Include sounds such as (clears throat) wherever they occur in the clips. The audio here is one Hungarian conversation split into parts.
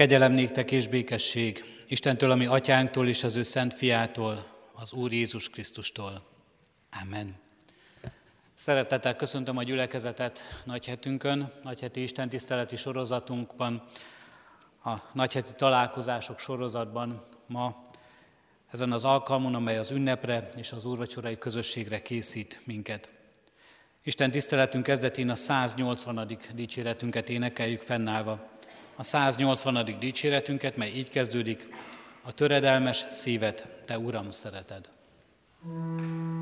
Kegyelem néktek és békesség Istentől, ami atyánktól és az ő szent fiától, az Úr Jézus Krisztustól. Amen. Szeretettel köszöntöm a gyülekezetet nagyhetünkön, nagyheti istentiszteleti sorozatunkban, a nagyheti találkozások sorozatban ma ezen az alkalmon, amely az ünnepre és az úrvacsorai közösségre készít minket. Isten tiszteletünk kezdetén a 180. dicséretünket énekeljük fennállva. A 180. dicséretünket, mely így kezdődik, a töredelmes szívet, te Uram, szereted. Mm.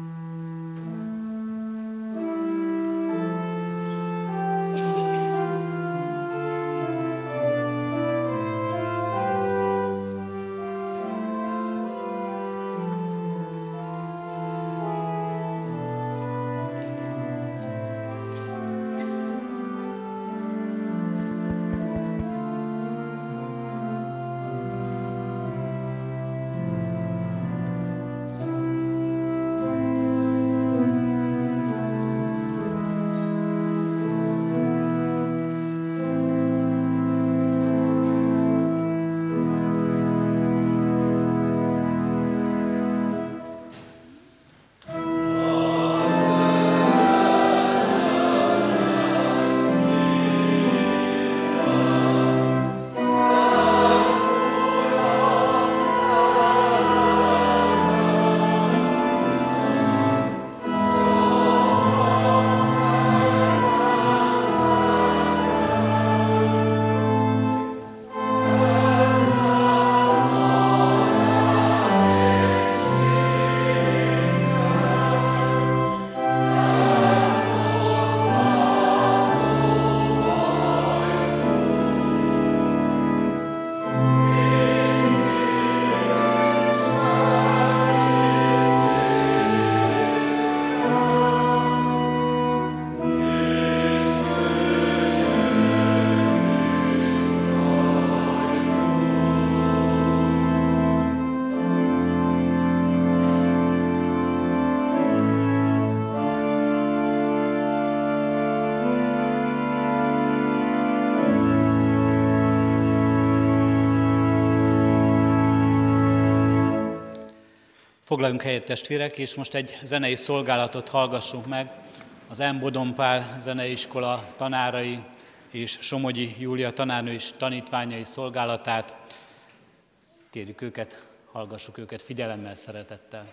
Foglaljunk helyet testvérek, és most egy zenei szolgálatot hallgassunk meg. Az Embodon Pál zeneiskola tanárai és Somogyi Júlia tanárnő és tanítványai szolgálatát. Kérjük őket, hallgassuk őket figyelemmel, szeretettel.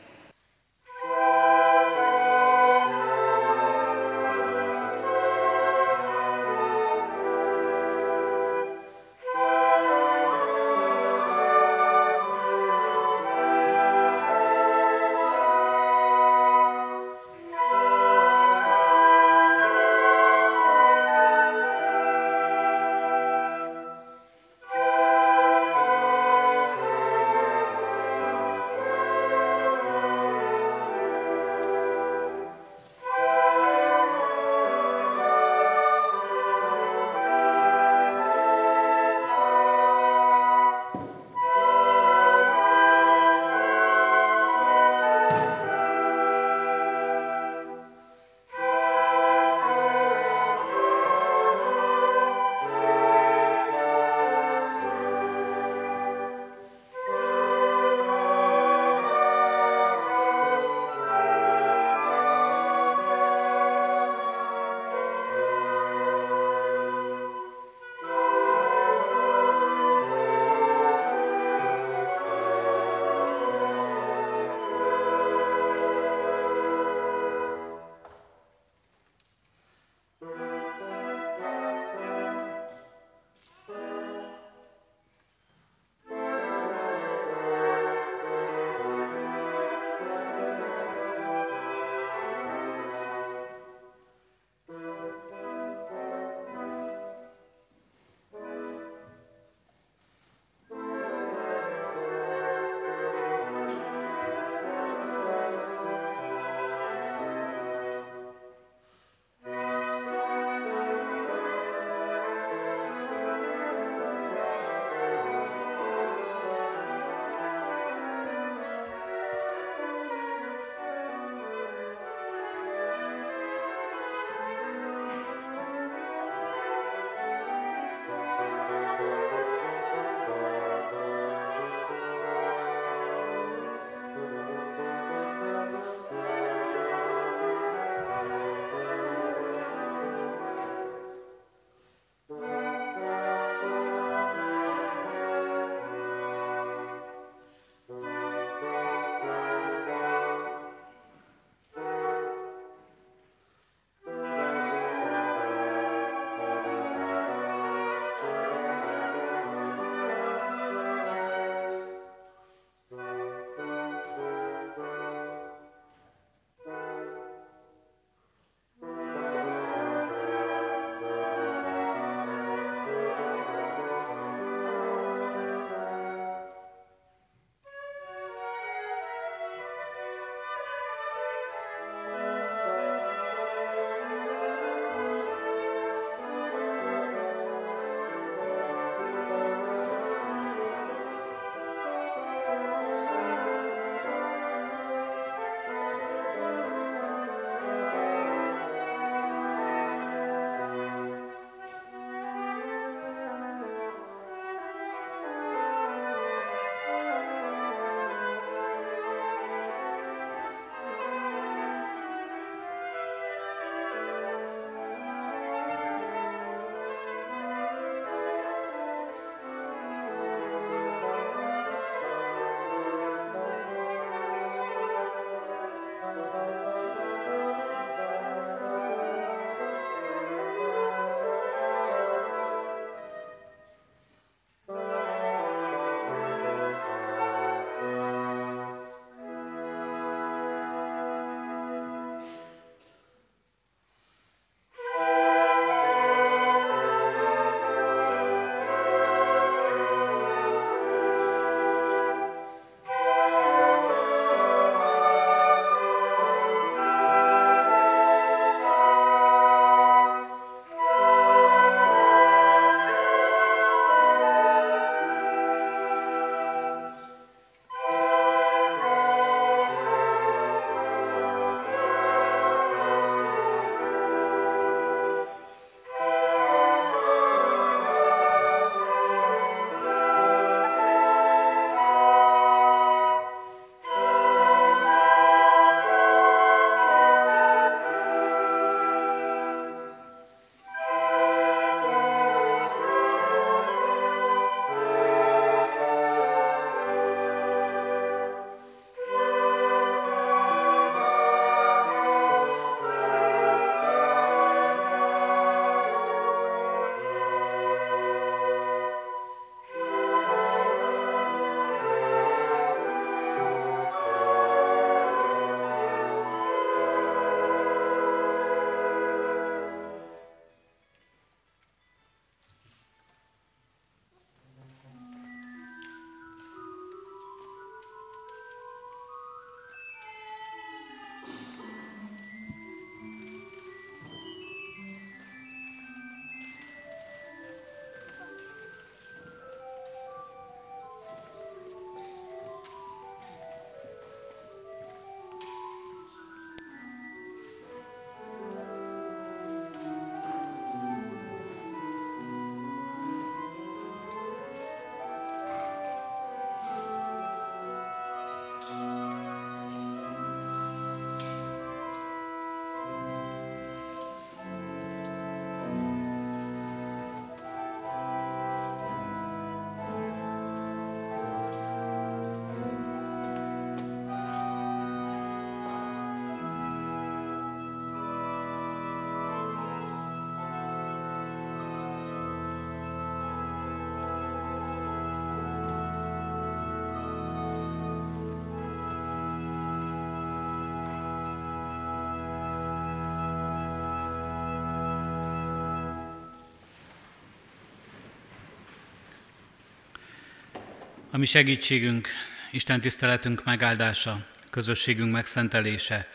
Ami segítségünk, Isten tiszteletünk megáldása, közösségünk megszentelése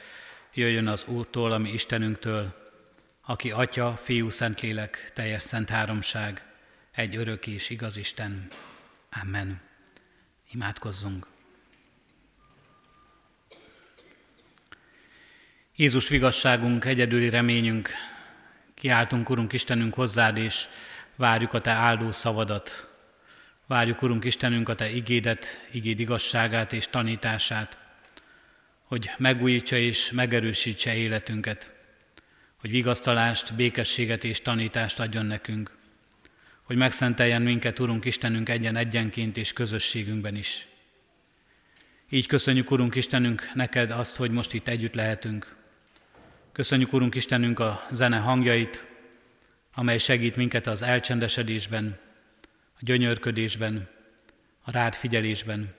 jöjjön az Úrtól, ami Istenünktől, aki Atya, Fiú, Szentlélek, teljes szent háromság, egy örök és igaz Isten. Amen. Imádkozzunk. Jézus vigasságunk, egyedüli reményünk, kiáltunk, Urunk Istenünk, hozzád, és várjuk a Te áldó szavadat. Várjuk, Urunk Istenünk, a Te igédet, igéd igazságát és tanítását, hogy megújítsa és megerősítse életünket, hogy vigasztalást, békességet és tanítást adjon nekünk, hogy megszenteljen minket, Urunk Istenünk, egyen-egyenként és közösségünkben is. Így köszönjük, Urunk Istenünk, neked azt, hogy most itt együtt lehetünk. Köszönjük, Urunk Istenünk, a zene hangjait, amely segít minket az elcsendesedésben, a gyönyörködésben, a rád figyelésben.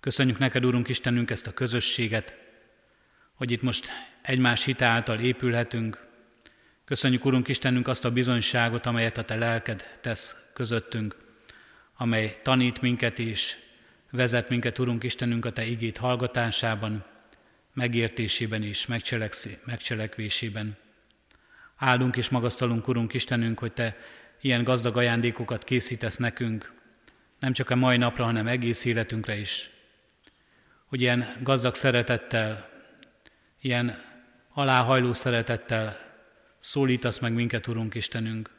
Köszönjük neked, Urunk Istenünk, ezt a közösséget, hogy itt most egymás hite által épülhetünk. Köszönjük, Urunk Istenünk, azt a bizonyságot, amelyet a Te lelked tesz közöttünk, amely tanít minket és vezet minket, Urunk Istenünk, a Te igét hallgatásában, megértésében és megcselekvésében. Áldunk és magasztalunk, Urunk Istenünk, hogy Te ilyen gazdag ajándékokat készítesz nekünk, nem csak a mai napra, hanem egész életünkre is. Hogy ilyen gazdag szeretettel, ilyen aláhajló szeretettel szólítasz meg minket, Urunk Istenünk,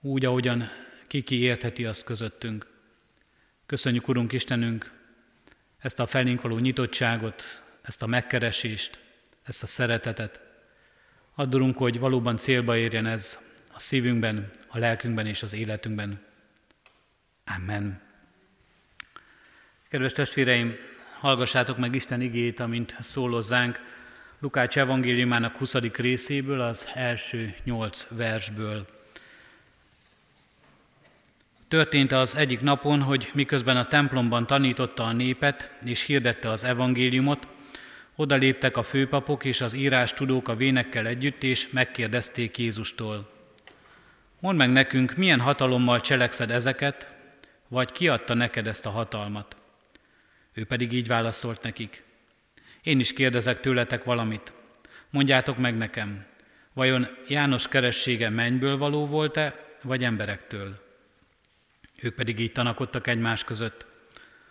úgy, ahogyan ki-ki értheti azt közöttünk. Köszönjük, Urunk Istenünk, ezt a felénk való nyitottságot, ezt a megkeresést, ezt a szeretetet. Addurunk, hogy valóban célba érjen ez a szívünkben, a lelkünkben és az életünkben. Amen. Kedves testvéreim, hallgassátok meg Isten igét, amint szólozzánk Lukács evangéliumának 20. részéből, az első nyolc versből. Történt az egyik napon, hogy miközben a templomban tanította a népet és hirdette az evangéliumot, oda léptek a főpapok és az írás tudók a vénekkel együtt, és megkérdezték Jézustól. Mondd meg nekünk, milyen hatalommal cselekszed ezeket, vagy ki adta neked ezt a hatalmat? Ő pedig így válaszolt nekik. Én is kérdezek tőletek valamit. Mondjátok meg nekem, vajon János keressége mennyből való volt-e, vagy emberektől? Ők pedig így tanakodtak egymás között.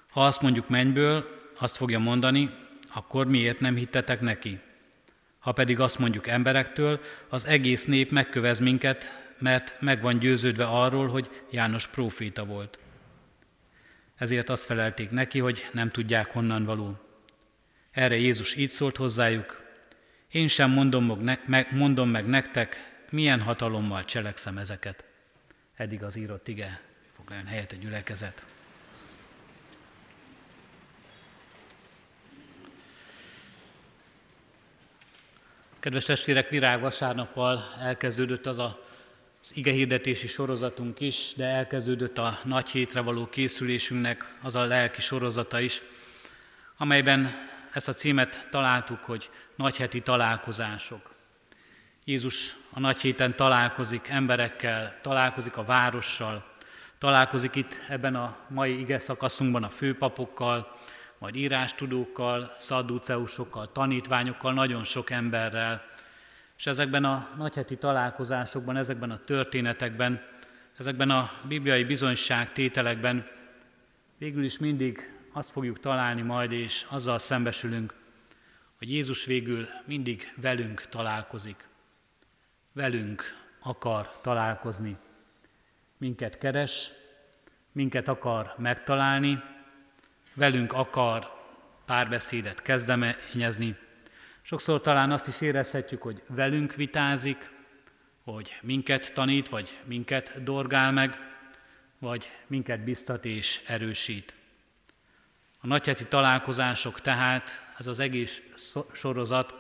Ha azt mondjuk mennyből, azt fogja mondani, akkor miért nem hittetek neki? Ha pedig azt mondjuk emberektől, az egész nép megkövez minket, mert meg van győződve arról, hogy János próféta volt. Ezért azt felelték neki, hogy nem tudják honnan való. Erre Jézus így szólt hozzájuk, én sem mondom meg, nektek, milyen hatalommal cselekszem ezeket. Eddig az írott ige, foglaljon helyet a gyülekezet. Kedves testvérek, virág vasárnappal elkezdődött az a az igehirdetési sorozatunk is, de elkezdődött a nagy hétre való készülésünknek az a lelki sorozata is, amelyben ezt a címet találtuk, hogy nagyheti találkozások. Jézus a nagy héten találkozik emberekkel, találkozik a várossal, találkozik itt ebben a mai ige szakaszunkban a főpapokkal, majd írástudókkal, szadduceusokkal, tanítványokkal, nagyon sok emberrel, és ezekben a nagyheti találkozásokban, ezekben a történetekben, ezekben a bibliai bizonyság tételekben végül is mindig azt fogjuk találni majd, és azzal szembesülünk, hogy Jézus végül mindig velünk találkozik. Velünk akar találkozni. Minket keres, minket akar megtalálni, velünk akar párbeszédet kezdeményezni, Sokszor talán azt is érezhetjük, hogy velünk vitázik, hogy minket tanít, vagy minket dorgál meg, vagy minket biztat és erősít. A nagyheti találkozások tehát, ez az egész sorozat,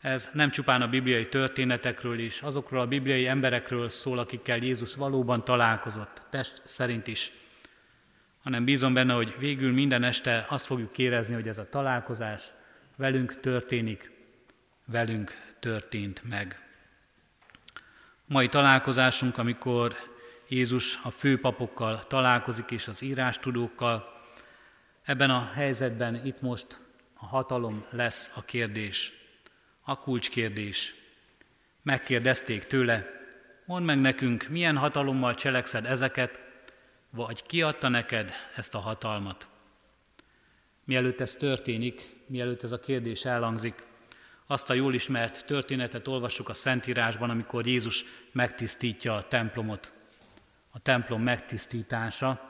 ez nem csupán a bibliai történetekről is, azokról a bibliai emberekről szól, akikkel Jézus valóban találkozott, test szerint is, hanem bízom benne, hogy végül minden este azt fogjuk érezni, hogy ez a találkozás velünk történik, velünk történt meg. Mai találkozásunk, amikor Jézus a főpapokkal találkozik és az írástudókkal. Ebben a helyzetben itt most a hatalom lesz a kérdés, a kulcskérdés. Megkérdezték tőle, mondd meg nekünk, milyen hatalommal cselekszed ezeket, vagy ki adta neked ezt a hatalmat? Mielőtt ez történik, mielőtt ez a kérdés elhangzik, azt a jól ismert történetet olvassuk a Szentírásban, amikor Jézus megtisztítja a templomot. A templom megtisztítása,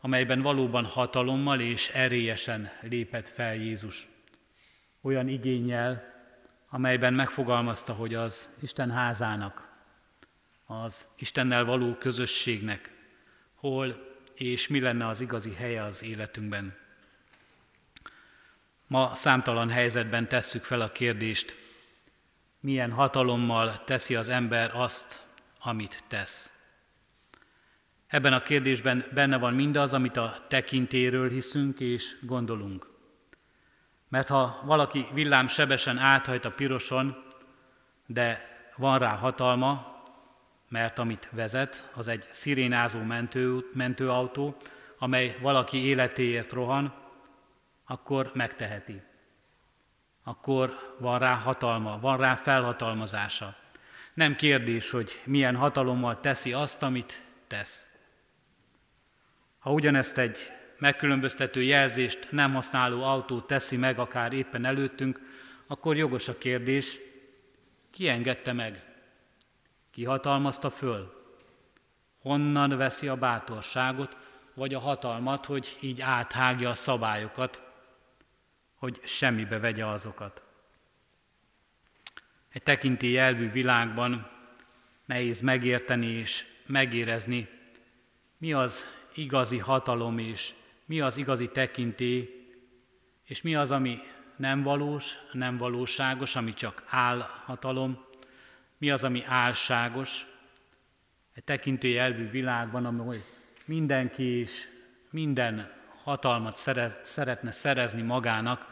amelyben valóban hatalommal és erélyesen lépett fel Jézus. Olyan igényel, amelyben megfogalmazta, hogy az Isten házának, az Istennel való közösségnek hol és mi lenne az igazi helye az életünkben. Ma számtalan helyzetben tesszük fel a kérdést, milyen hatalommal teszi az ember azt, amit tesz. Ebben a kérdésben benne van mindaz, amit a tekintéről hiszünk és gondolunk. Mert ha valaki villám sebesen áthajt a piroson, de van rá hatalma, mert amit vezet, az egy szirénázó mentő, mentőautó, amely valaki életéért rohan, akkor megteheti. Akkor van rá hatalma, van rá felhatalmazása. Nem kérdés, hogy milyen hatalommal teszi azt, amit tesz. Ha ugyanezt egy megkülönböztető jelzést nem használó autó teszi meg, akár éppen előttünk, akkor jogos a kérdés, ki engedte meg? Ki hatalmazta föl? Honnan veszi a bátorságot, vagy a hatalmat, hogy így áthágja a szabályokat, hogy semmibe vegye azokat. Egy tekintély elvű világban nehéz megérteni és megérezni, mi az igazi hatalom és mi az igazi tekintély, és mi az, ami nem valós, nem valóságos, ami csak álhatalom, mi az, ami álságos. Egy tekintély elvű világban, ahol mindenki és minden hatalmat szerez, szeretne szerezni magának,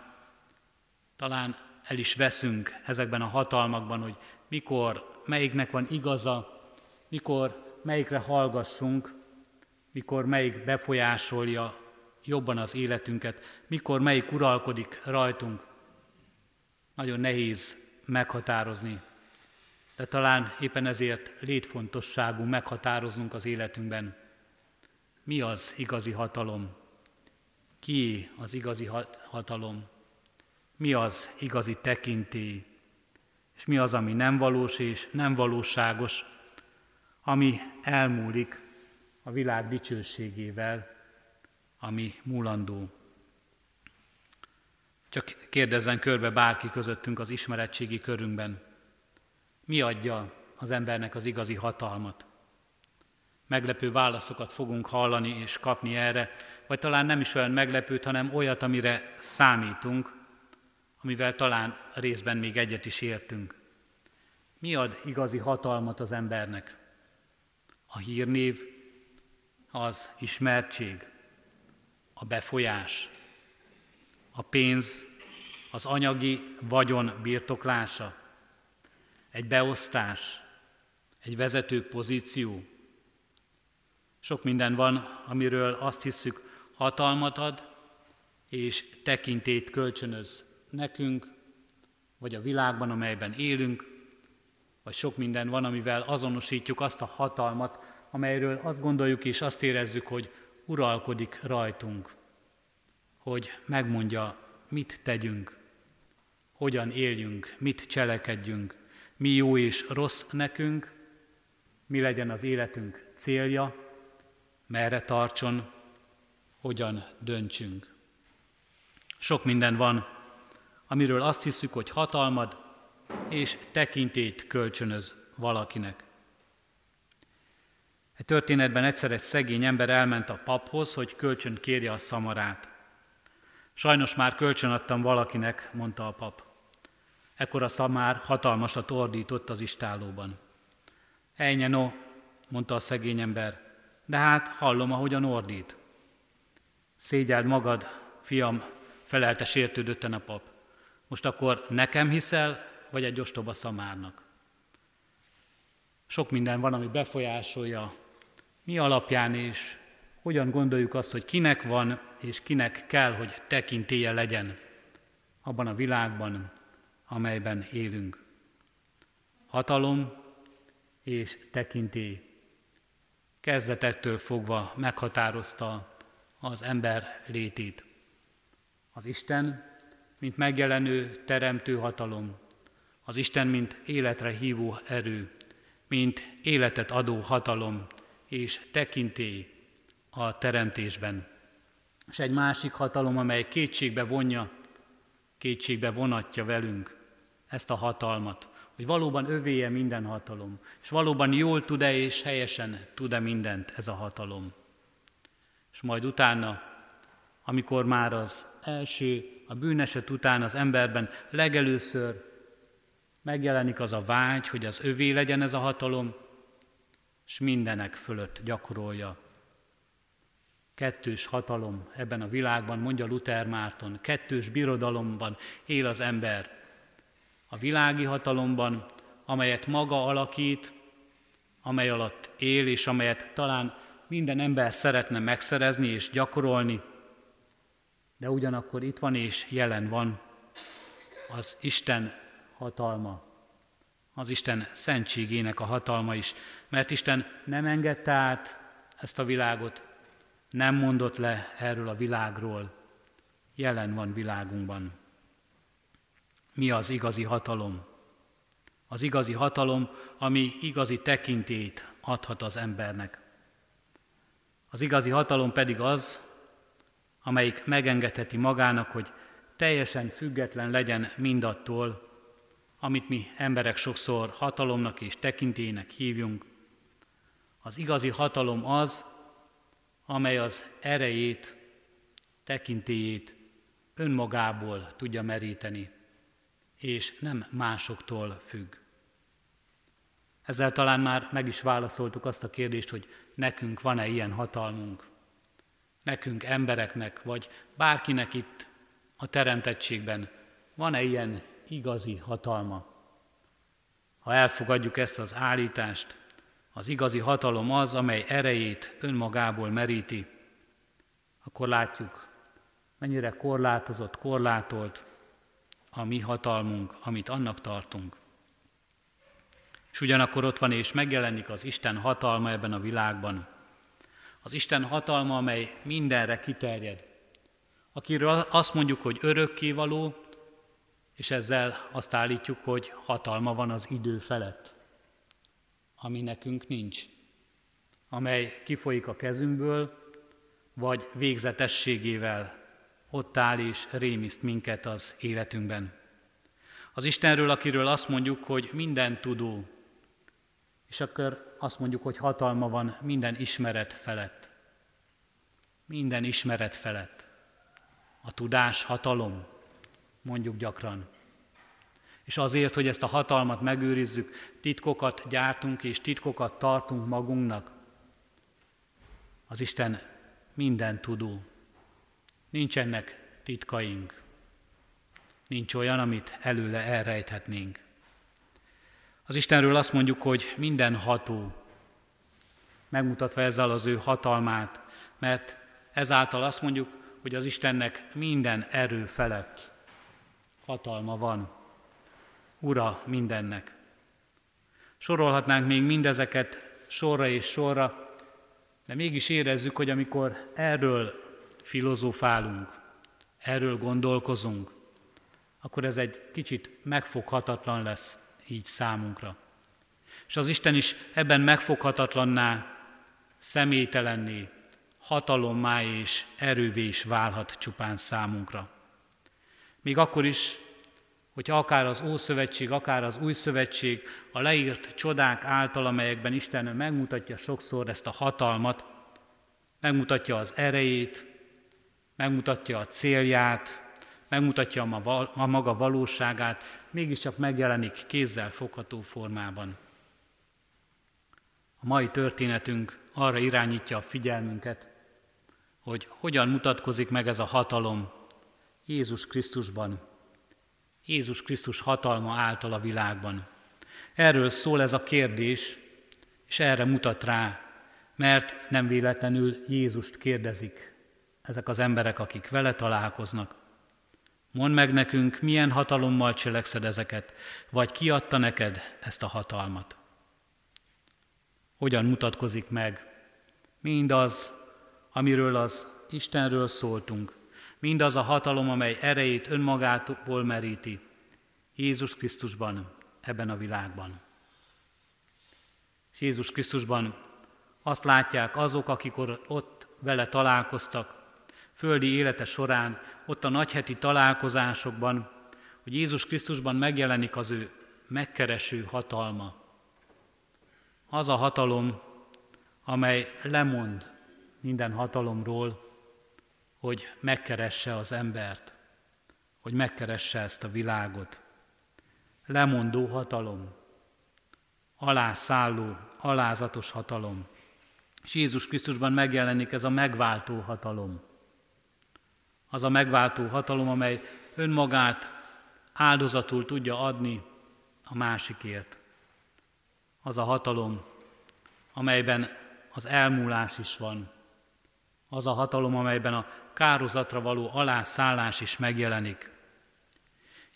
talán el is veszünk ezekben a hatalmakban, hogy mikor melyiknek van igaza, mikor melyikre hallgassunk, mikor melyik befolyásolja jobban az életünket, mikor melyik uralkodik rajtunk. Nagyon nehéz meghatározni, de talán éppen ezért létfontosságú meghatároznunk az életünkben, mi az igazi hatalom, ki az igazi hatalom, mi az igazi tekintély, és mi az, ami nem valós és nem valóságos, ami elmúlik a világ dicsőségével, ami múlandó. Csak kérdezzen körbe bárki közöttünk az ismeretségi körünkben, mi adja az embernek az igazi hatalmat. Meglepő válaszokat fogunk hallani és kapni erre, vagy talán nem is olyan meglepőt, hanem olyat, amire számítunk, amivel talán részben még egyet is értünk. Mi ad igazi hatalmat az embernek? A hírnév, az ismertség, a befolyás, a pénz, az anyagi vagyon birtoklása, egy beosztás, egy vezető pozíció. Sok minden van, amiről azt hiszük, hatalmat ad, és tekintét kölcsönöz nekünk, vagy a világban, amelyben élünk, vagy sok minden van, amivel azonosítjuk azt a hatalmat, amelyről azt gondoljuk és azt érezzük, hogy uralkodik rajtunk, hogy megmondja, mit tegyünk, hogyan éljünk, mit cselekedjünk, mi jó és rossz nekünk, mi legyen az életünk célja, merre tartson, hogyan döntsünk. Sok minden van, amiről azt hiszük, hogy hatalmad és tekintét kölcsönöz valakinek. Egy történetben egyszer egy szegény ember elment a paphoz, hogy kölcsön kérje a szamarát. Sajnos már kölcsön adtam valakinek, mondta a pap. Ekkor a szamár hatalmasat ordított az istálóban. Ejnye no, mondta a szegény ember, de hát hallom, ahogyan ordít. Szégyeld magad, fiam, felelte sértődötten a pap. Most akkor nekem hiszel, vagy egy ostoba szamárnak? Sok minden van, ami befolyásolja mi alapján és hogyan gondoljuk azt, hogy kinek van és kinek kell, hogy tekintélye legyen abban a világban, amelyben élünk. Hatalom és tekintély kezdetektől fogva meghatározta az ember létét. Az Isten, mint megjelenő, teremtő hatalom, az Isten, mint életre hívó erő, mint életet adó hatalom és tekintély a teremtésben. És egy másik hatalom, amely kétségbe vonja, kétségbe vonatja velünk ezt a hatalmat, hogy valóban övéje minden hatalom, és valóban jól tud-e és helyesen tud-e mindent ez a hatalom. És majd utána, amikor már az első, a bűneset után az emberben legelőször megjelenik az a vágy, hogy az övé legyen ez a hatalom, és mindenek fölött gyakorolja. Kettős hatalom ebben a világban, mondja Luther Márton, kettős birodalomban él az ember. A világi hatalomban, amelyet maga alakít, amely alatt él, és amelyet talán minden ember szeretne megszerezni és gyakorolni, de ugyanakkor itt van és jelen van az Isten hatalma, az Isten szentségének a hatalma is, mert Isten nem engedte át ezt a világot, nem mondott le erről a világról, jelen van világunkban. Mi az igazi hatalom? Az igazi hatalom, ami igazi tekintét adhat az embernek. Az igazi hatalom pedig az, amelyik megengedheti magának, hogy teljesen független legyen mindattól, amit mi emberek sokszor hatalomnak és tekintélynek hívjunk. Az igazi hatalom az, amely az erejét, tekintélyét önmagából tudja meríteni, és nem másoktól függ. Ezzel talán már meg is válaszoltuk azt a kérdést, hogy nekünk van-e ilyen hatalmunk. Nekünk embereknek, vagy bárkinek itt a teremtettségben van-e ilyen igazi hatalma. Ha elfogadjuk ezt az állítást, az igazi hatalom az, amely erejét önmagából meríti, akkor látjuk, mennyire korlátozott, korlátolt a mi hatalmunk, amit annak tartunk. És ugyanakkor ott van és megjelenik az Isten hatalma ebben a világban. Az Isten hatalma, amely mindenre kiterjed. Akiről azt mondjuk, hogy örökkévaló, és ezzel azt állítjuk, hogy hatalma van az idő felett, ami nekünk nincs, amely kifolyik a kezünkből, vagy végzetességével ott áll és rémiszt minket az életünkben. Az Istenről, akiről azt mondjuk, hogy minden tudó, és akkor azt mondjuk, hogy hatalma van minden ismeret felett. Minden ismeret felett. A tudás hatalom, mondjuk gyakran. És azért, hogy ezt a hatalmat megőrizzük, titkokat gyártunk és titkokat tartunk magunknak. Az Isten minden tudó. Nincsenek titkaink. Nincs olyan, amit előle elrejthetnénk. Az Istenről azt mondjuk, hogy minden ható, megmutatva ezzel az ő hatalmát, mert ezáltal azt mondjuk, hogy az Istennek minden erő felett hatalma van, ura mindennek. Sorolhatnánk még mindezeket sorra és sorra, de mégis érezzük, hogy amikor erről filozófálunk, erről gondolkozunk, akkor ez egy kicsit megfoghatatlan lesz így számunkra. És az Isten is ebben megfoghatatlanná, személytelenné, hatalommá és erővé is válhat csupán számunkra. Még akkor is, hogy akár az Ószövetség, akár az Új Szövetség a leírt csodák által, amelyekben Isten megmutatja sokszor ezt a hatalmat, megmutatja az erejét, megmutatja a célját, megmutatja a maga valóságát, mégiscsak megjelenik kézzel fogható formában. A mai történetünk arra irányítja a figyelmünket, hogy hogyan mutatkozik meg ez a hatalom Jézus Krisztusban, Jézus Krisztus hatalma által a világban. Erről szól ez a kérdés, és erre mutat rá Mert nem véletlenül Jézust kérdezik ezek az emberek, akik vele találkoznak. Mondd meg nekünk, milyen hatalommal cselekszed ezeket, vagy ki adta neked ezt a hatalmat. Hogyan mutatkozik meg mindaz, amiről az Istenről szóltunk, mindaz a hatalom, amely erejét önmagától meríti, Jézus Krisztusban, ebben a világban. És Jézus Krisztusban azt látják azok, akik ott vele találkoztak, földi élete során, ott a nagyheti találkozásokban, hogy Jézus Krisztusban megjelenik az ő megkereső hatalma. Az a hatalom, amely lemond minden hatalomról, hogy megkeresse az embert, hogy megkeresse ezt a világot. Lemondó hatalom, alászálló, alázatos hatalom. És Jézus Krisztusban megjelenik ez a megváltó hatalom. Az a megváltó hatalom, amely önmagát áldozatul tudja adni a másikért. Az a hatalom, amelyben az elmúlás is van. Az a hatalom, amelyben a kározatra való alászállás is megjelenik.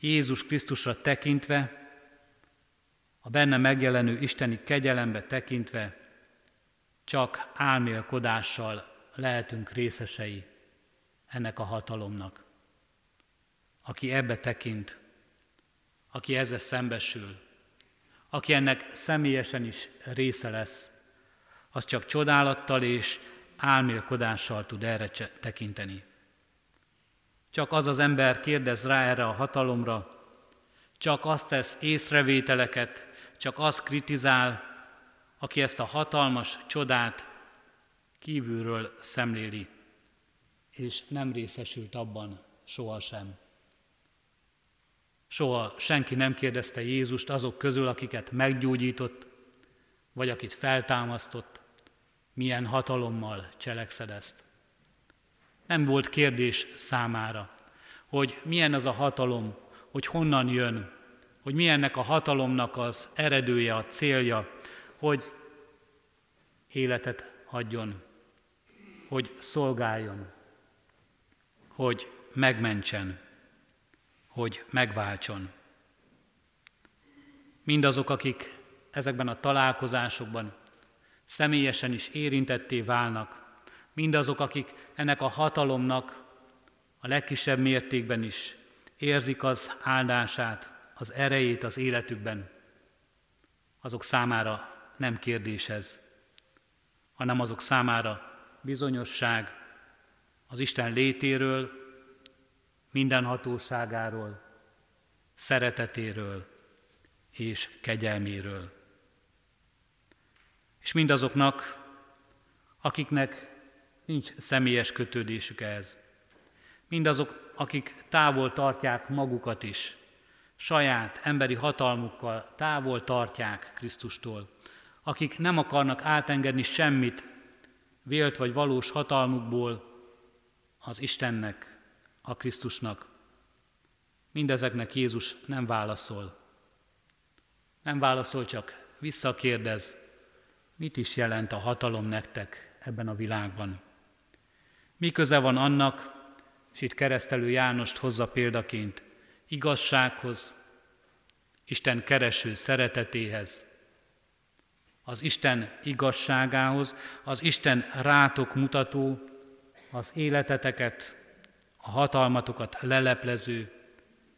Jézus Krisztusra tekintve, a benne megjelenő isteni kegyelembe tekintve, csak álmélkodással lehetünk részesei ennek a hatalomnak. Aki ebbe tekint, aki ezzel szembesül, aki ennek személyesen is része lesz, az csak csodálattal és álmélkodással tud erre tekinteni. Csak az az ember kérdez rá erre a hatalomra, csak azt tesz észrevételeket, csak az kritizál, aki ezt a hatalmas csodát kívülről szemléli, és nem részesült abban sohasem. Soha senki nem kérdezte Jézust azok közül, akiket meggyógyított, vagy akit feltámasztott, milyen hatalommal cselekszed ezt. Nem volt kérdés számára, hogy milyen az a hatalom, hogy honnan jön, hogy milyennek a hatalomnak az eredője, a célja, hogy életet adjon, hogy szolgáljon, hogy megmentsen, hogy megváltson. Mindazok, akik ezekben a találkozásokban személyesen is érintetté válnak, mindazok, akik ennek a hatalomnak a legkisebb mértékben is érzik az áldását, az erejét az életükben, azok számára nem kérdés ez, hanem azok számára bizonyosság az Isten létéről, mindenhatóságáról, szeretetéről és kegyelméről. És mindazoknak, akiknek nincs személyes kötődésük ehhez. Mindazok, akik távol tartják magukat is, saját emberi hatalmukkal távol tartják Krisztustól, akik nem akarnak átengedni semmit vélt vagy valós hatalmukból az Istennek, a Krisztusnak. Mindezeknek Jézus nem válaszol. Nem válaszol, csak visszakérdez, mit is jelent a hatalom nektek ebben a világban. Mi köze van annak, és itt keresztelő Jánost hozza példaként, igazsághoz, Isten kereső szeretetéhez, az Isten igazságához, az Isten rátok mutató, az életeteket, a hatalmatokat leleplező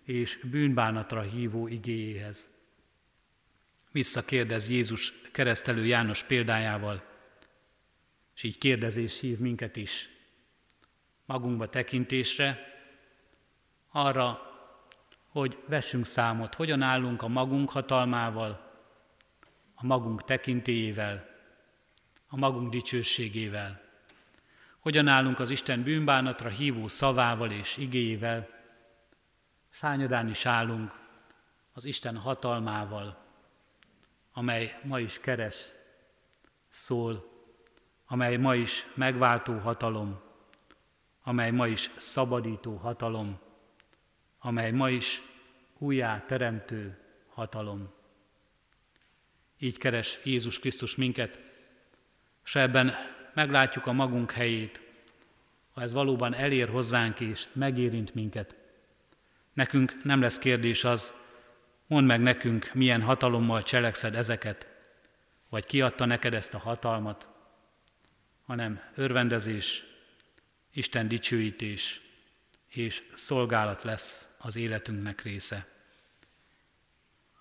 és bűnbánatra hívó igéjéhez. Visszakérdez Jézus keresztelő János példájával, és így kérdezés hív minket is magunkba tekintésre, arra, hogy vessünk számot, hogyan állunk a magunk hatalmával, a magunk tekintélyével, a magunk dicsőségével. Hogyan állunk az Isten bűnbánatra hívó szavával és igéjével, sányadán is állunk az Isten hatalmával, amely ma is keres, szól, amely ma is megváltó hatalom, amely ma is szabadító hatalom, amely ma is újjá teremtő hatalom. Így keres Jézus Krisztus minket, és ebben meglátjuk a magunk helyét, ha ez valóban elér hozzánk és megérint minket. Nekünk nem lesz kérdés az, mondd meg nekünk, milyen hatalommal cselekszed ezeket, vagy kiadta neked ezt a hatalmat, hanem örvendezés, Isten dicsőítés és szolgálat lesz az életünknek része.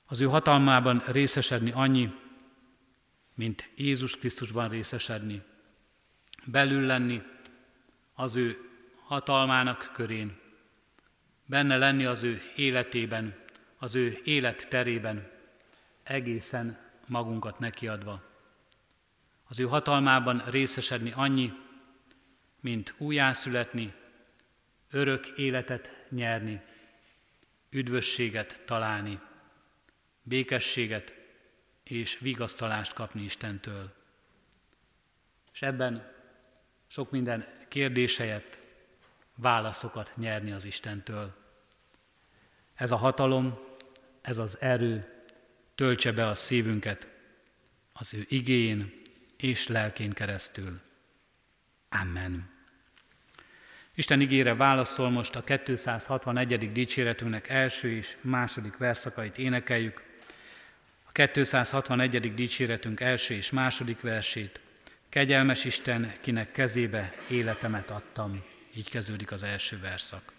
Az ő hatalmában részesedni annyi, mint Jézus Krisztusban részesedni, belül lenni az ő hatalmának körén, benne lenni az ő életében, az ő élet egészen magunkat nekiadva. Az ő hatalmában részesedni annyi, mint újjászületni, örök életet nyerni, üdvösséget találni, békességet és vigasztalást kapni Istentől. És ebben sok minden kérdés helyett válaszokat nyerni az Istentől. Ez a hatalom, ez az erő töltse be a szívünket az ő igén és lelkén keresztül. Amen. Isten ígére válaszol most a 261. dicséretünknek első és második verszakait énekeljük. A 261. dicséretünk első és második versét. Kegyelmes Isten, kinek kezébe életemet adtam. Így kezdődik az első verszak.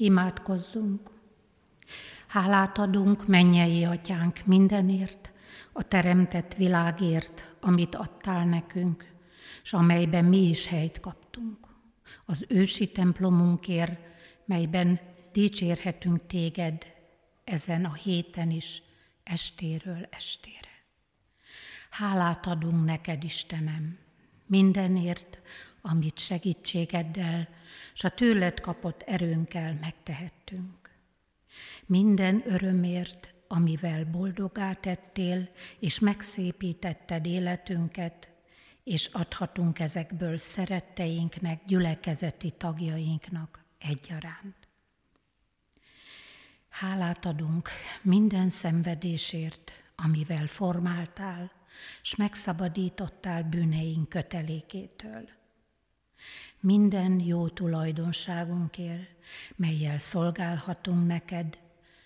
Imádkozzunk! Hálát adunk mennyei atyánk mindenért, a teremtett világért, amit adtál nekünk, és amelyben mi is helyt kaptunk. az ősi templomunkért, melyben dicsérhetünk téged ezen a héten is, estéről estére. Hálát adunk neked, Istenem, mindenért, amit segítségeddel, s a tőled kapott erőnkkel megtehettünk. Minden örömért, amivel boldogá tettél, és megszépítetted életünket, és adhatunk ezekből szeretteinknek, gyülekezeti tagjainknak egyaránt. Hálát adunk minden szenvedésért, amivel formáltál, s megszabadítottál bűneink kötelékétől. Minden jó tulajdonságunkért, melyel szolgálhatunk neked,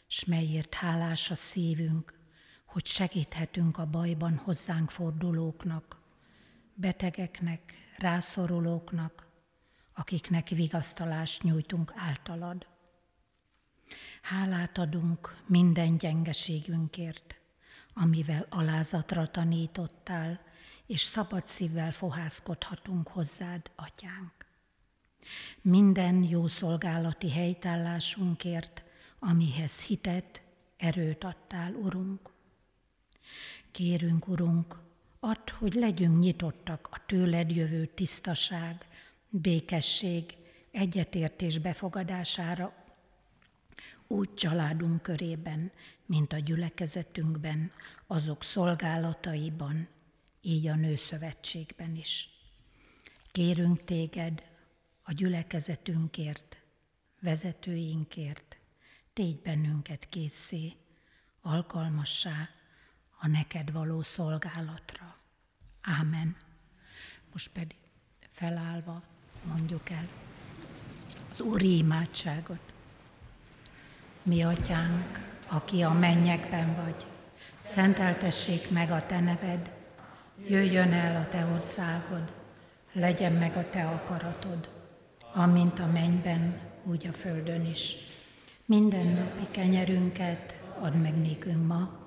s melyért hálás a szívünk, hogy segíthetünk a bajban hozzánk fordulóknak, betegeknek, rászorulóknak, akiknek vigasztalást nyújtunk általad. Hálát adunk minden gyengeségünkért, amivel alázatra tanítottál, és szabad szívvel fohászkodhatunk hozzád, atyánk. Minden jó szolgálati helytállásunkért, amihez hitet, erőt adtál, Urunk. Kérünk, Urunk, add, hogy legyünk nyitottak a tőled jövő tisztaság, békesség, egyetértés befogadására, úgy családunk körében, mint a gyülekezetünkben, azok szolgálataiban, így a nőszövetségben is. Kérünk téged a gyülekezetünkért, vezetőinkért, tégy bennünket készé, alkalmassá a neked való szolgálatra. Ámen. Most pedig felállva mondjuk el az Úri imádságot. Mi atyánk, aki a mennyekben vagy, szenteltessék meg a te neved, jöjjön el a te országod, legyen meg a te akaratod, amint a mennyben, úgy a földön is. Minden napi kenyerünket add meg nékünk ma,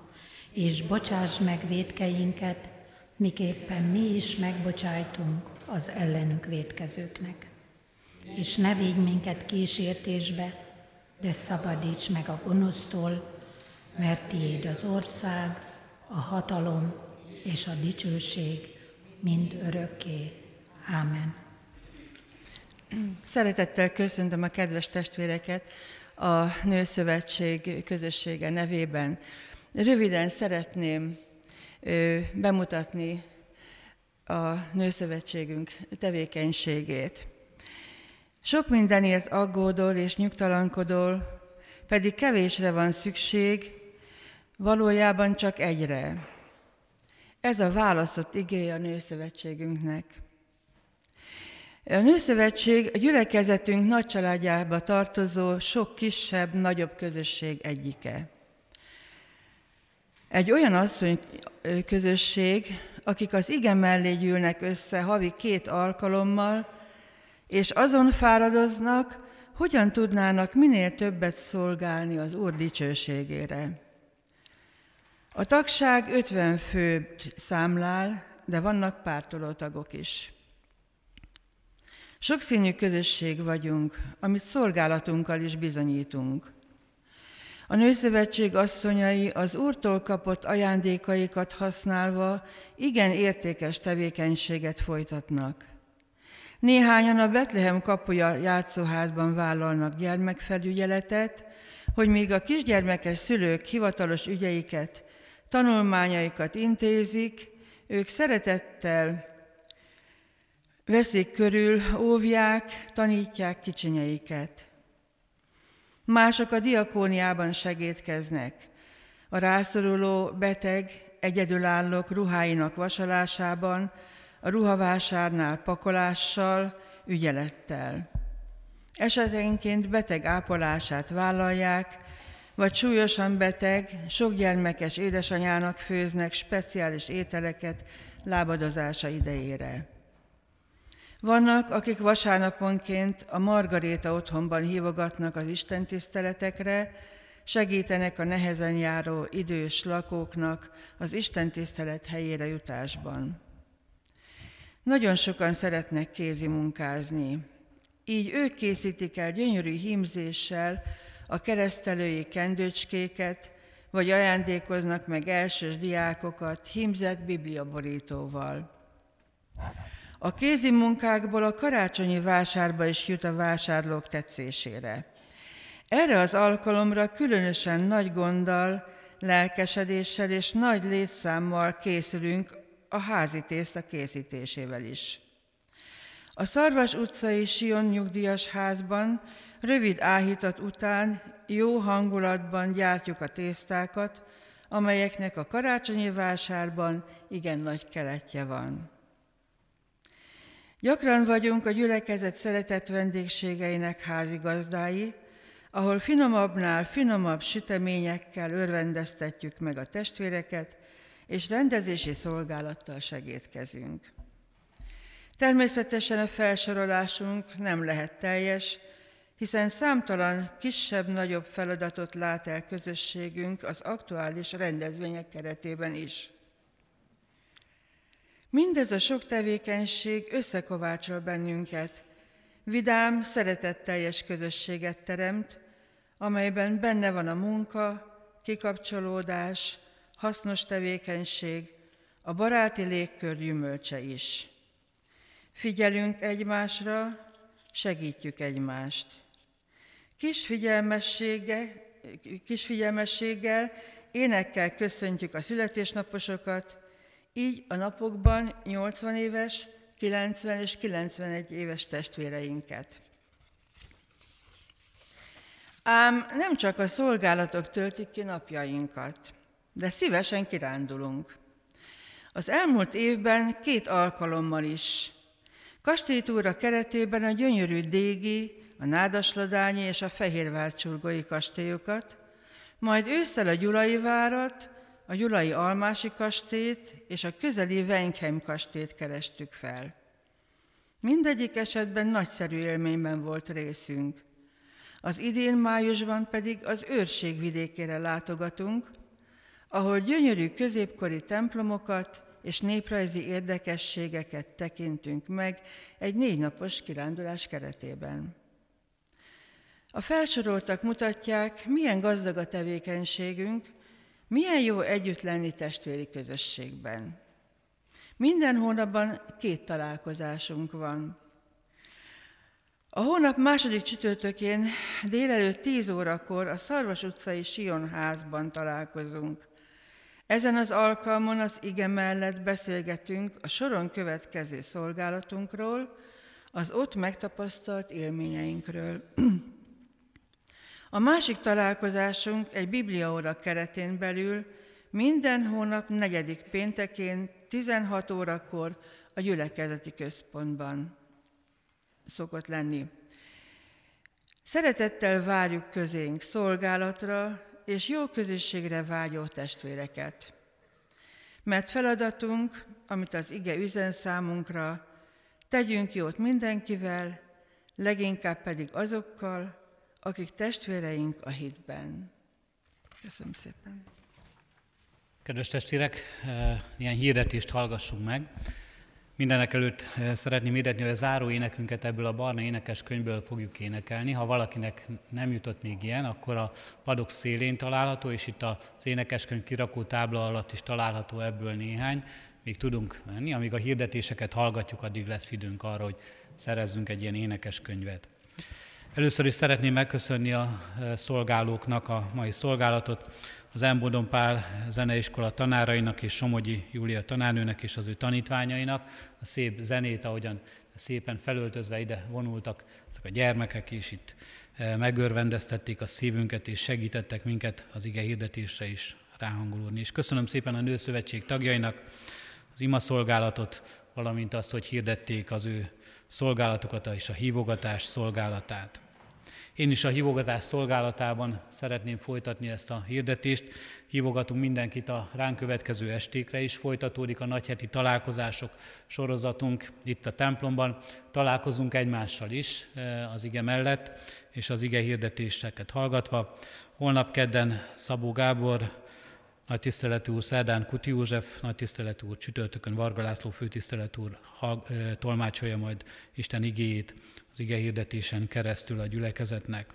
és bocsáss meg védkeinket, miképpen mi is megbocsájtunk az ellenünk védkezőknek. És ne vigy minket kísértésbe, de szabadíts meg a gonosztól, mert tiéd az ország, a hatalom és a dicsőség mind örökké. Ámen. Szeretettel köszöntöm a kedves testvéreket a Nőszövetség közössége nevében. Röviden szeretném bemutatni a Nőszövetségünk tevékenységét. Sok mindenért aggódol és nyugtalankodol, pedig kevésre van szükség, valójában csak egyre. Ez a válaszott igény a Nőszövetségünknek. A Nőszövetség a gyülekezetünk nagy családjába tartozó sok kisebb, nagyobb közösség egyike. Egy olyan asszony közösség, akik az igen mellé gyűlnek össze havi két alkalommal, és azon fáradoznak, hogyan tudnának minél többet szolgálni az Úr dicsőségére. A tagság 50 főt számlál, de vannak pártoló tagok is. Sokszínű közösség vagyunk, amit szolgálatunkkal is bizonyítunk. A Nőszövetség asszonyai az Úrtól kapott ajándékaikat használva igen értékes tevékenységet folytatnak – Néhányan a Betlehem kapuja játszóházban vállalnak gyermekfelügyeletet, hogy míg a kisgyermekes szülők hivatalos ügyeiket, tanulmányaikat intézik, ők szeretettel veszik körül, óvják, tanítják kicsinyeiket. Mások a diakóniában segítkeznek. A rászoruló beteg, egyedülállók ruháinak vasalásában, a ruhavásárnál pakolással, ügyelettel. Esetenként beteg ápolását vállalják, vagy súlyosan beteg, sok gyermekes édesanyának főznek speciális ételeket lábadozása idejére. Vannak, akik vasárnaponként a Margaréta otthonban hívogatnak az istentiszteletekre, segítenek a nehezen járó idős lakóknak az istentisztelet helyére jutásban. Nagyon sokan szeretnek kézi munkázni. Így ők készítik el gyönyörű hímzéssel a keresztelői kendőcskéket, vagy ajándékoznak meg elsős diákokat hímzett bibliaborítóval. A kézi munkákból a karácsonyi vásárba is jut a vásárlók tetszésére. Erre az alkalomra különösen nagy gonddal, lelkesedéssel és nagy létszámmal készülünk a házi tészta készítésével is. A Szarvas utcai Sion nyugdíjas házban rövid áhítat után jó hangulatban gyártjuk a tésztákat, amelyeknek a karácsonyi vásárban igen nagy keletje van. Gyakran vagyunk a gyülekezet szeretett vendégségeinek házigazdái, ahol finomabbnál finomabb süteményekkel örvendeztetjük meg a testvéreket, és rendezési szolgálattal segítkezünk. Természetesen a felsorolásunk nem lehet teljes, hiszen számtalan kisebb-nagyobb feladatot lát el közösségünk az aktuális rendezvények keretében is. Mindez a sok tevékenység összekovácsol bennünket, vidám, szeretetteljes közösséget teremt, amelyben benne van a munka, kikapcsolódás, hasznos tevékenység, a baráti légkör gyümölcse is. Figyelünk egymásra, segítjük egymást. Kis, kis figyelmességgel, énekkel köszöntjük a születésnaposokat, így a napokban 80 éves, 90 és 91 éves testvéreinket. Ám nem csak a szolgálatok töltik ki napjainkat, de szívesen kirándulunk. Az elmúlt évben két alkalommal is. Kastélytúra keretében a gyönyörű Dégi, a Nádasladányi és a Fehérvárcsurgói kastélyokat, majd ősszel a Gyulai várat, a Gyulai Almási kastélyt és a közeli Wenkheim kastélyt kerestük fel. Mindegyik esetben nagyszerű élményben volt részünk. Az idén májusban pedig az őrség vidékére látogatunk, ahol gyönyörű középkori templomokat és néprajzi érdekességeket tekintünk meg egy négy napos kirándulás keretében. A felsoroltak mutatják, milyen gazdag a tevékenységünk, milyen jó együtt lenni testvéri közösségben. Minden hónapban két találkozásunk van. A hónap második csütörtökén délelőtt 10 órakor a Szarvas utcai Sion házban találkozunk. Ezen az alkalmon az ige mellett beszélgetünk a soron következő szolgálatunkról, az ott megtapasztalt élményeinkről. (clears throat) A másik találkozásunk egy bibliaóra keretén belül minden hónap negyedik péntekén 16 órakor a gyülekezeti központban szokott lenni. Szeretettel várjuk közénk szolgálatra és jó közösségre vágyó testvéreket. Mert feladatunk, amit az ige üzen számunkra, tegyünk jót mindenkivel, leginkább pedig azokkal, akik testvéreink a hitben. Köszönöm szépen! Kedves testvérek, eh, ilyen hirdetést hallgassunk meg. Mindenek előtt eh, szeretném hirdetni, hogy a záró énekünket ebből a barna énekes könyvből fogjuk énekelni. Ha valakinek nem jutott még ilyen, akkor a padok szélén található, és itt az énekeskönyv kirakó tábla alatt is található ebből néhány. Még tudunk menni, amíg a hirdetéseket hallgatjuk, addig lesz időnk arra, hogy szerezzünk egy ilyen énekeskönyvet. Először is szeretném megköszönni a e, szolgálóknak a mai szolgálatot, az Embodon Pál zeneiskola tanárainak és Somogyi Júlia tanárnőnek és az ő tanítványainak a szép zenét, ahogyan szépen felöltözve ide vonultak ezek a gyermekek, és itt e, megörvendeztették a szívünket, és segítettek minket az ige hirdetésre is ráhangolódni. És köszönöm szépen a Nőszövetség tagjainak az ima szolgálatot, valamint azt, hogy hirdették az ő szolgálatokat és a hívogatás szolgálatát. Én is a hívogatás szolgálatában szeretném folytatni ezt a hirdetést. Hívogatunk mindenkit a ránk következő estékre is. Folytatódik a nagyheti találkozások sorozatunk itt a templomban. Találkozunk egymással is eh, az ige mellett, és az ige hirdetéseket hallgatva. Holnap kedden Szabó Gábor nagy tiszteletű úr szerdán Kuti József, nagy tiszteletű úr csütörtökön Varga László főtiszteletű úr ha, e, tolmácsolja majd Isten igéjét az ige hirdetésen keresztül a gyülekezetnek.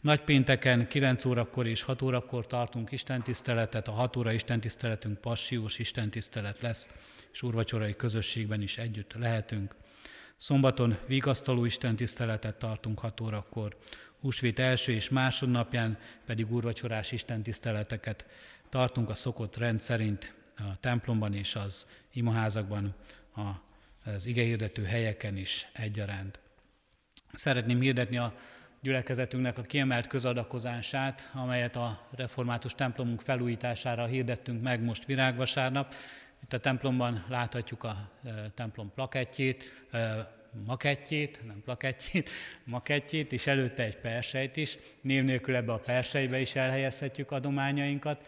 Nagy pénteken 9 órakor és 6 órakor tartunk istentiszteletet, a 6 óra istentiszteletünk passiós istentisztelet lesz, és úrvacsorai közösségben is együtt lehetünk. Szombaton vigasztaló istentiszteletet tartunk 6 órakor, húsvét első és másodnapján pedig úrvacsorás istentiszteleteket tartunk a szokott rend szerint a templomban és az imaházakban, az igehirdető helyeken is egyaránt. Szeretném hirdetni a gyülekezetünknek a kiemelt közadakozását, amelyet a református templomunk felújítására hirdettünk meg most virágvasárnap. Itt a templomban láthatjuk a e, templom plakettjét, e, makettjét, nem plakettjét, (laughs) makettjét, és előtte egy persejt is. Név nélkül ebbe a persejbe is elhelyezhetjük adományainkat.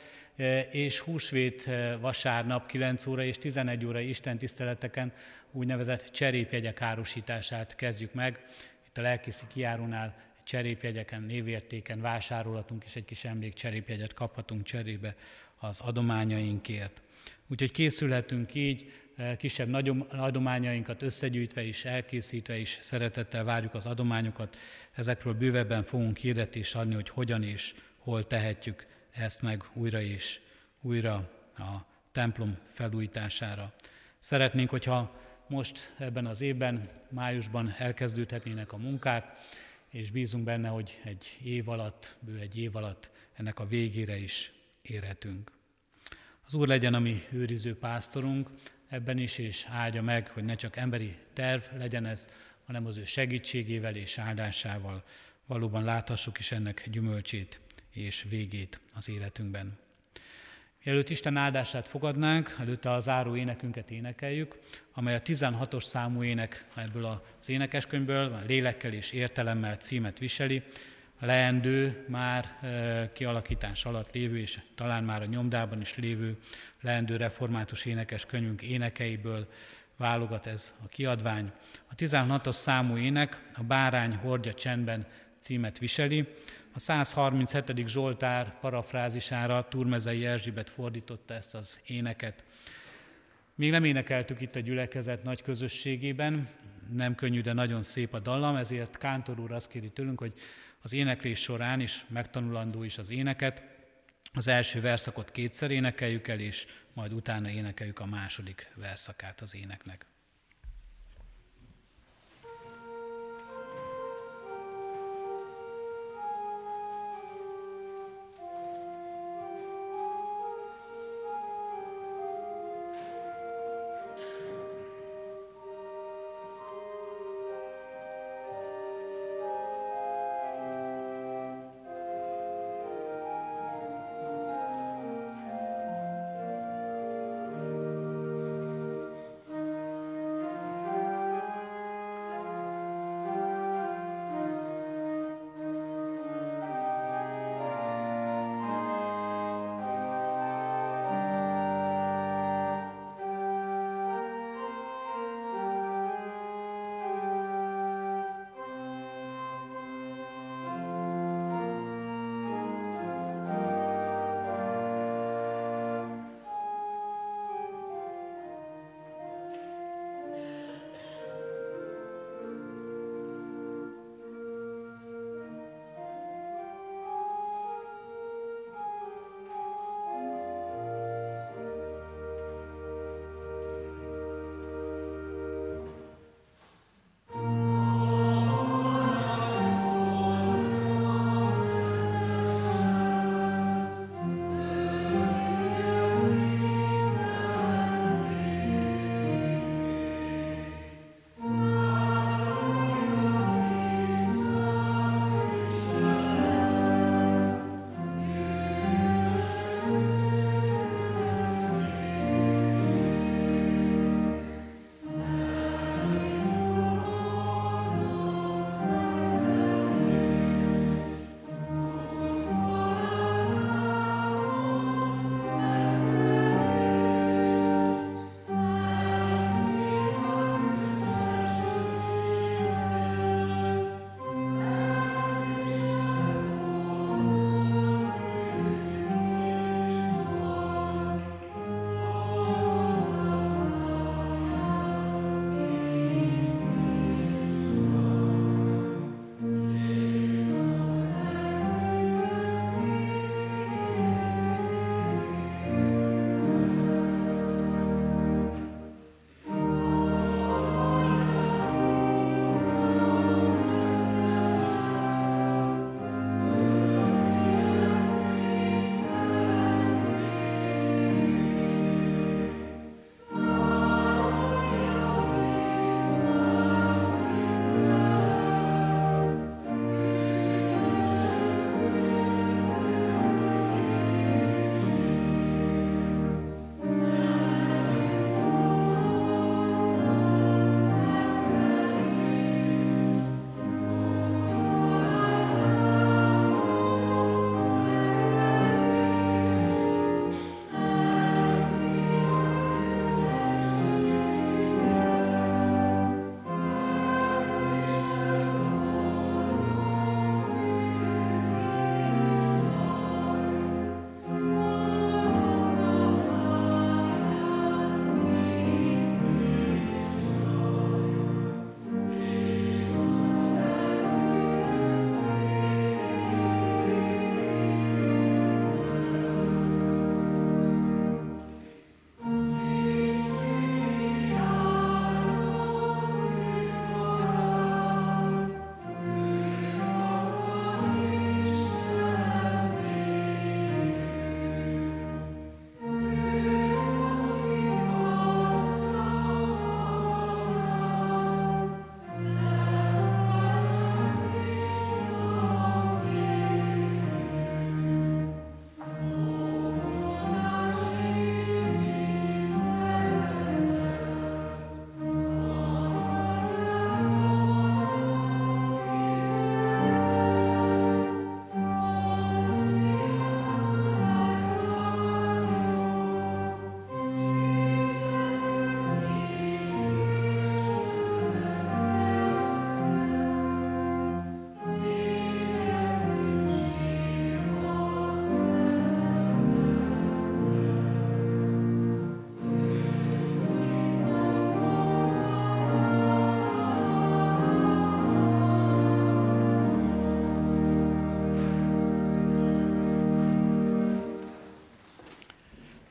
És húsvét vasárnap 9 óra és 11 óra Isten tiszteleteken úgynevezett cserépjegyek árusítását kezdjük meg. Itt a lelkészi kiárónál cserépjegyeken, névértéken vásárolhatunk, és egy kis emlék cserépjegyet kaphatunk cserébe az adományainkért. Úgyhogy készülhetünk így, kisebb adományainkat összegyűjtve és elkészítve is szeretettel várjuk az adományokat. Ezekről bővebben fogunk hirdetést adni, hogy hogyan és hol tehetjük ezt meg újra és újra a templom felújítására. Szeretnénk, hogyha most ebben az évben, májusban elkezdődhetnének a munkák, és bízunk benne, hogy egy év alatt, bő egy év alatt ennek a végére is érhetünk. Az Úr legyen a mi őriző pásztorunk, ebben is, és áldja meg, hogy ne csak emberi terv legyen ez, hanem az ő segítségével és áldásával valóban láthassuk is ennek gyümölcsét és végét az életünkben. Mielőtt Isten áldását fogadnánk, előtte a záró énekünket énekeljük, amely a 16-os számú ének ebből az énekeskönyvből, lélekkel és értelemmel címet viseli, leendő, már e, kialakítás alatt lévő, és talán már a nyomdában is lévő leendő református énekes könyvünk énekeiből válogat ez a kiadvány. A 16-os számú ének a Bárány hordja csendben címet viseli, a 137. Zsoltár parafrázisára Turmezei Erzsibet fordította ezt az éneket. Még nem énekeltük itt a gyülekezet nagy közösségében, nem könnyű, de nagyon szép a dallam, ezért Kántor úr azt kéri tőlünk, hogy az éneklés során is megtanulandó is az éneket. Az első verszakot kétszer énekeljük el, és majd utána énekeljük a második verszakát az éneknek.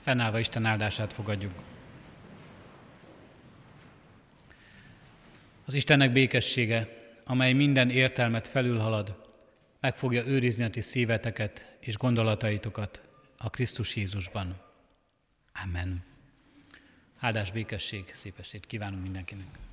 Fennállva Isten áldását fogadjuk. Az Istennek békessége, amely minden értelmet felülhalad, meg fogja őrizni a ti szíveteket és gondolataitokat a Krisztus Jézusban. Amen. Áldás békesség, szép estét kívánunk mindenkinek!